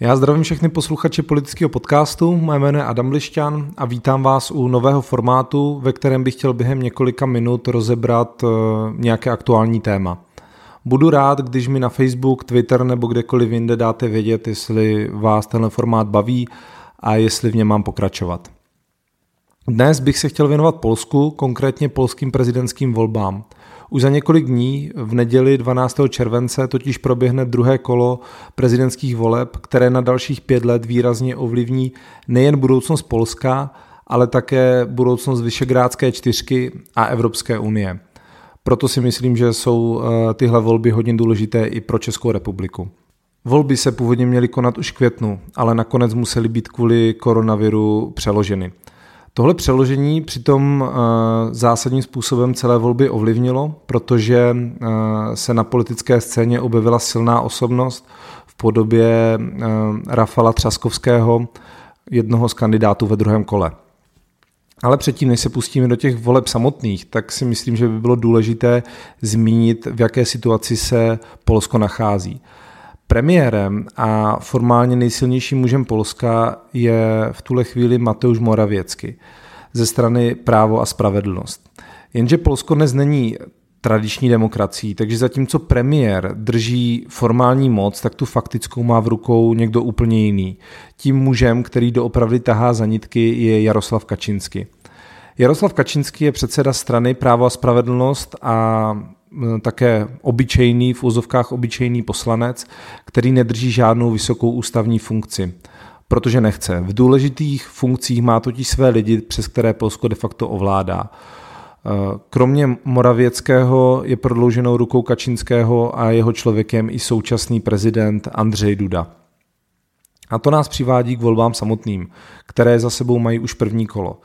Já zdravím všechny posluchače politického podcastu, moje jméno je Adam Lišťan a vítám vás u nového formátu, ve kterém bych chtěl během několika minut rozebrat eh, nějaké aktuální téma. Budu rád, když mi na Facebook, Twitter nebo kdekoliv jinde dáte vědět, jestli vás tenhle formát baví a jestli v něm mám pokračovat. Dnes bych se chtěl věnovat Polsku, konkrétně polským prezidentským volbám – už za několik dní, v neděli 12. července, totiž proběhne druhé kolo prezidentských voleb, které na dalších pět let výrazně ovlivní nejen budoucnost Polska, ale také budoucnost Vyšegrádské čtyřky a Evropské unie. Proto si myslím, že jsou eh, tyhle volby hodně důležité i pro Českou republiku. Volby se původně měly konat už v květnu, ale nakonec musely být kvůli koronaviru přeloženy. Tohle přeložení přitom uh, zásadním způsobem celé volby ovlivnilo, protože uh, se na politické scéně objevila silná osobnost v podobě uh, Rafala Třaskovského, jednoho z kandidátů ve druhém kole. Ale předtím, než se pustíme do těch voleb samotných, tak si myslím, že by bylo důležité zmínit, v jaké situaci se Polsko nachází. Premiérem a formálně nejsilnějším mužem Polska je v tuhle chvíli Mateusz Moravěcky ze strany Právo a spravedlnost. Jenže Polsko dnes není tradiční demokracií, takže zatímco premiér drží formální moc, tak tu faktickou má v rukou někdo úplně jiný. Tím mužem, který doopravdy tahá za nitky, je Jaroslav Kačinsky. Jaroslav Kačinský je předseda strany Právo a spravedlnost a také obyčejný, v úzovkách obyčejný poslanec, který nedrží žádnou vysokou ústavní funkci, protože nechce. V důležitých funkcích má totiž své lidi, přes které Polsko de facto ovládá. Kromě Moravěckého je prodlouženou rukou Kačinského a jeho člověkem i současný prezident Andřej Duda. A to nás přivádí k volbám samotným, které za sebou mají už první kolo.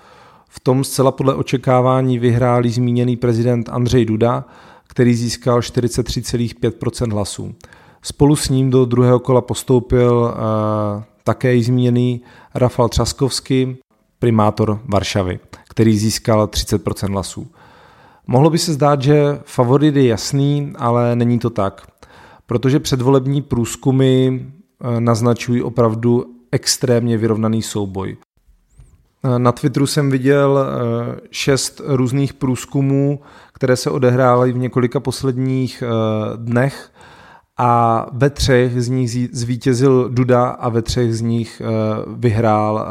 V tom zcela podle očekávání vyhráli zmíněný prezident Andřej Duda, který získal 43,5% hlasů. Spolu s ním do druhého kola postoupil uh, také zmíněný Rafal Třaskovský, primátor Varšavy, který získal 30% hlasů. Mohlo by se zdát, že favorit je jasný, ale není to tak, protože předvolební průzkumy eh, naznačují opravdu extrémně vyrovnaný souboj. Na Twitteru jsem viděl eh, šest různých průzkumů, které se odehrály v několika posledních eh, dnech a ve třech z nich zvítězil Duda a ve třech z nich eh, vyhrál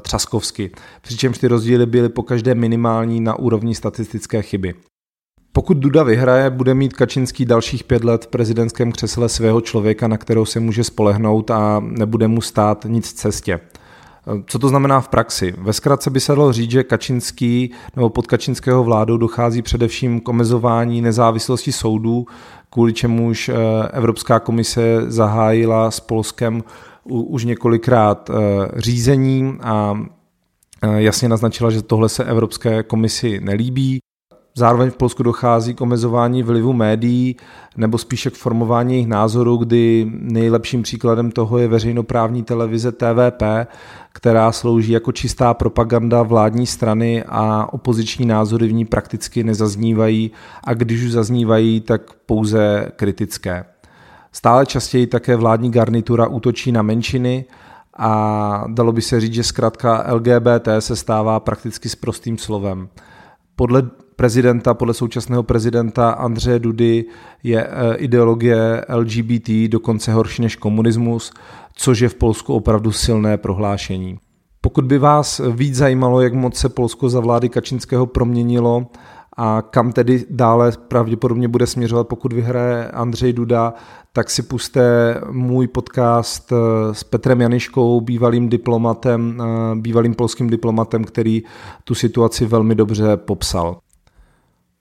Třaskovsky. Přičemž ty rozdíly byly po každé minimální na úrovni statistické chyby. Pokud Duda vyhraje, bude mít Kačinský dalších pět let v prezidentském křesle svého člověka, na kterou se může spolehnout a nebude mu stát nic v cestě. Co to znamená v praxi? Ve zkratce by se dalo říct, že Kačinský nebo pod Kačinského vládou dochází především k omezování nezávislosti soudů, kvůli čemuž eh, Evropská komise zahájila s Polskem už několikrát eh, řízení a eh, jasně naznačila, že tohle se Evropské komisi nelíbí. Zároveň v Polsku dochází k omezování vlivu médií nebo spíše k formování jejich názorů, kdy nejlepším příkladem toho je veřejnoprávní televize TVP, která slouží jako čistá propaganda vládní strany a opoziční názory v ní prakticky nezaznívají a když už zaznívají, tak pouze kritické. Stále častěji také vládní garnitura útočí na menšiny a dalo by se říct, že zkrátka LGBT se stává prakticky s prostým slovem. Podle prezidenta, podle současného prezidenta Andřeje Dudy je eh, ideologie LGBT dokonce horší než komunismus, což je v Polsku opravdu silné prohlášení. Pokud by vás víc zajímalo, jak moc se Polsko za vlády Kačinského proměnilo a kam tedy dále pravděpodobně bude směřovat, pokud vyhraje Andřej Duda, tak si puste můj podcast eh, s Petrem Janiškou, bývalým diplomatem, eh, bývalým polským diplomatem, který tu situaci velmi dobře popsal.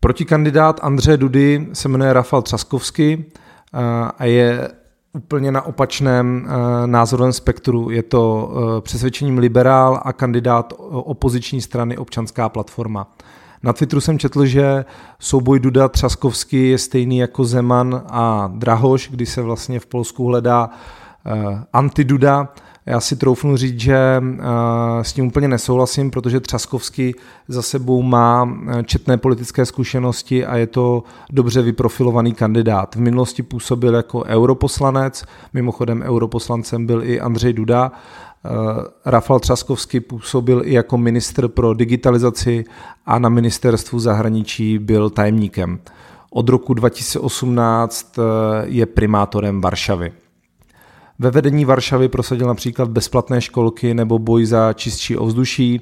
Protikandidát Andřeje Dudy se jmenuje Rafal Třaskovský eh, a je úplně na opačném eh, názorovém spektru. Je to eh, přesvědčením liberál a kandidát opoziční strany Občanská platforma. Na Twitteru jsem četl, že souboj Duda Třaskovský je stejný jako Zeman a Drahoš, kdy se vlastně v Polsku hledá antiduda, Já si troufnu říct, že s tím úplně nesouhlasím, protože Třaskovský za sebou má četné politické zkušenosti a je to dobře vyprofilovaný kandidát. V minulosti působil jako europoslanec, mimochodem europoslancem byl i Andřej Duda, Rafal Třaskovský působil i jako ministr pro digitalizaci a na ministerstvu zahraničí byl tajemníkem. Od roku 2018 je primátorem Varšavy. Ve vedení Varšavy prosadil například bezplatné školky nebo boj za čistší ovzduší.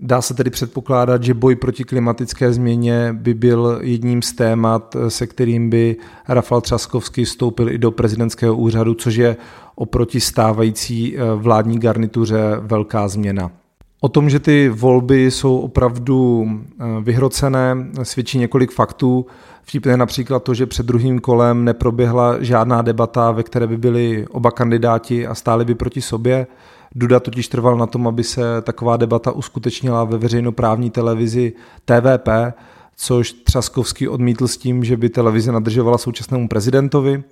Dá se tedy předpokládat, že boj proti klimatické změně by byl jedním z témat, se kterým by Rafal Třaskovský vstoupil i do prezidentského úřadu, což je oproti stávající eh, vládní garnituře velká změna. O tom, že ty volby jsou opravdu eh, vyhrocené, svědčí několik faktů. Vtipné například to, že před druhým kolem neproběhla žádná debata, ve které by byli oba kandidáti a stáli by proti sobě. Duda totiž trval na tom, aby se taková debata uskutečnila ve veřejnoprávní televizi TVP, což Třaskovský odmítl s tím, že by televize nadržovala současnému prezidentovi.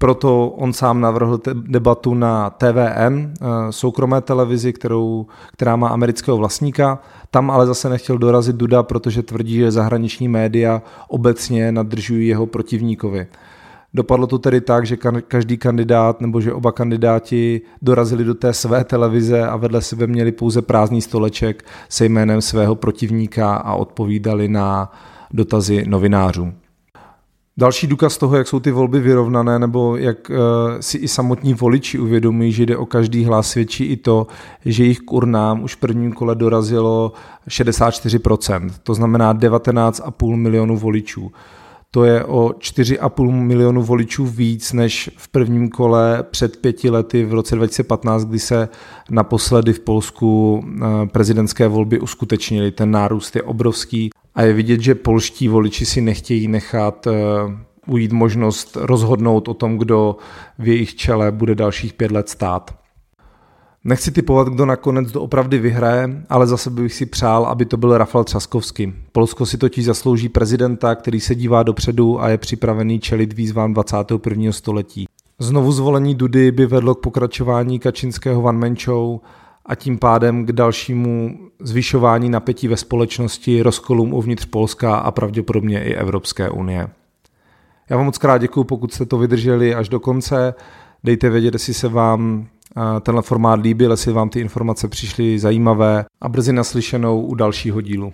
Proto on sám navrhl debatu na TVN, eh, soukromé televizi, kterou, která má amerického vlastníka. Tam ale zase nechtěl dorazit Duda, protože tvrdí, že zahraniční média obecně nadržují jeho protivníkovi. Dopadlo to tedy tak, že každý kandidát nebo že oba kandidáti dorazili do té své televize a vedle sebe měli pouze prázdný stoleček se jménem svého protivníka a odpovídali na dotazy novinářů. Další důkaz toho, jak jsou ty volby vyrovnané, nebo jak uh, si i samotní voliči uvědomují, že jde o každý hlas, svědčí i to, že jich k urnám už v prvním kole dorazilo 64%, to znamená 19,5 milionů voličů. To je o 4,5 milionu voličů víc než v prvním kole před pěti lety v roce 2015, kdy se naposledy v Polsku eh, prezidentské volby uskutečnily. Ten nárůst je obrovský a je vidět, že polští voliči si nechtějí nechat eh, ujít možnost rozhodnout o tom, kdo v jejich čele bude dalších pět let stát. Nechci typovat, kdo nakonec doopravdy vyhraje, ale zase bych si přál, aby to byl Rafal Třaskovský. Polsko si totiž zaslouží prezidenta, který se dívá dopředu a je připravený čelit výzvám 21. století. Znovu zvolení Dudy by vedlo k pokračování kačinského man show a tím pádem k dalšímu zvyšování napětí ve společnosti, rozkolům uvnitř Polska a pravděpodobně i Evropské unie. Já vám moc krát děkuji, pokud jste to vydrželi až do konce. Dejte vědět, jestli se vám tenhle formát líbil, jestli vám ty informace přišly zajímavé a brzy naslyšenou u dalšího dílu.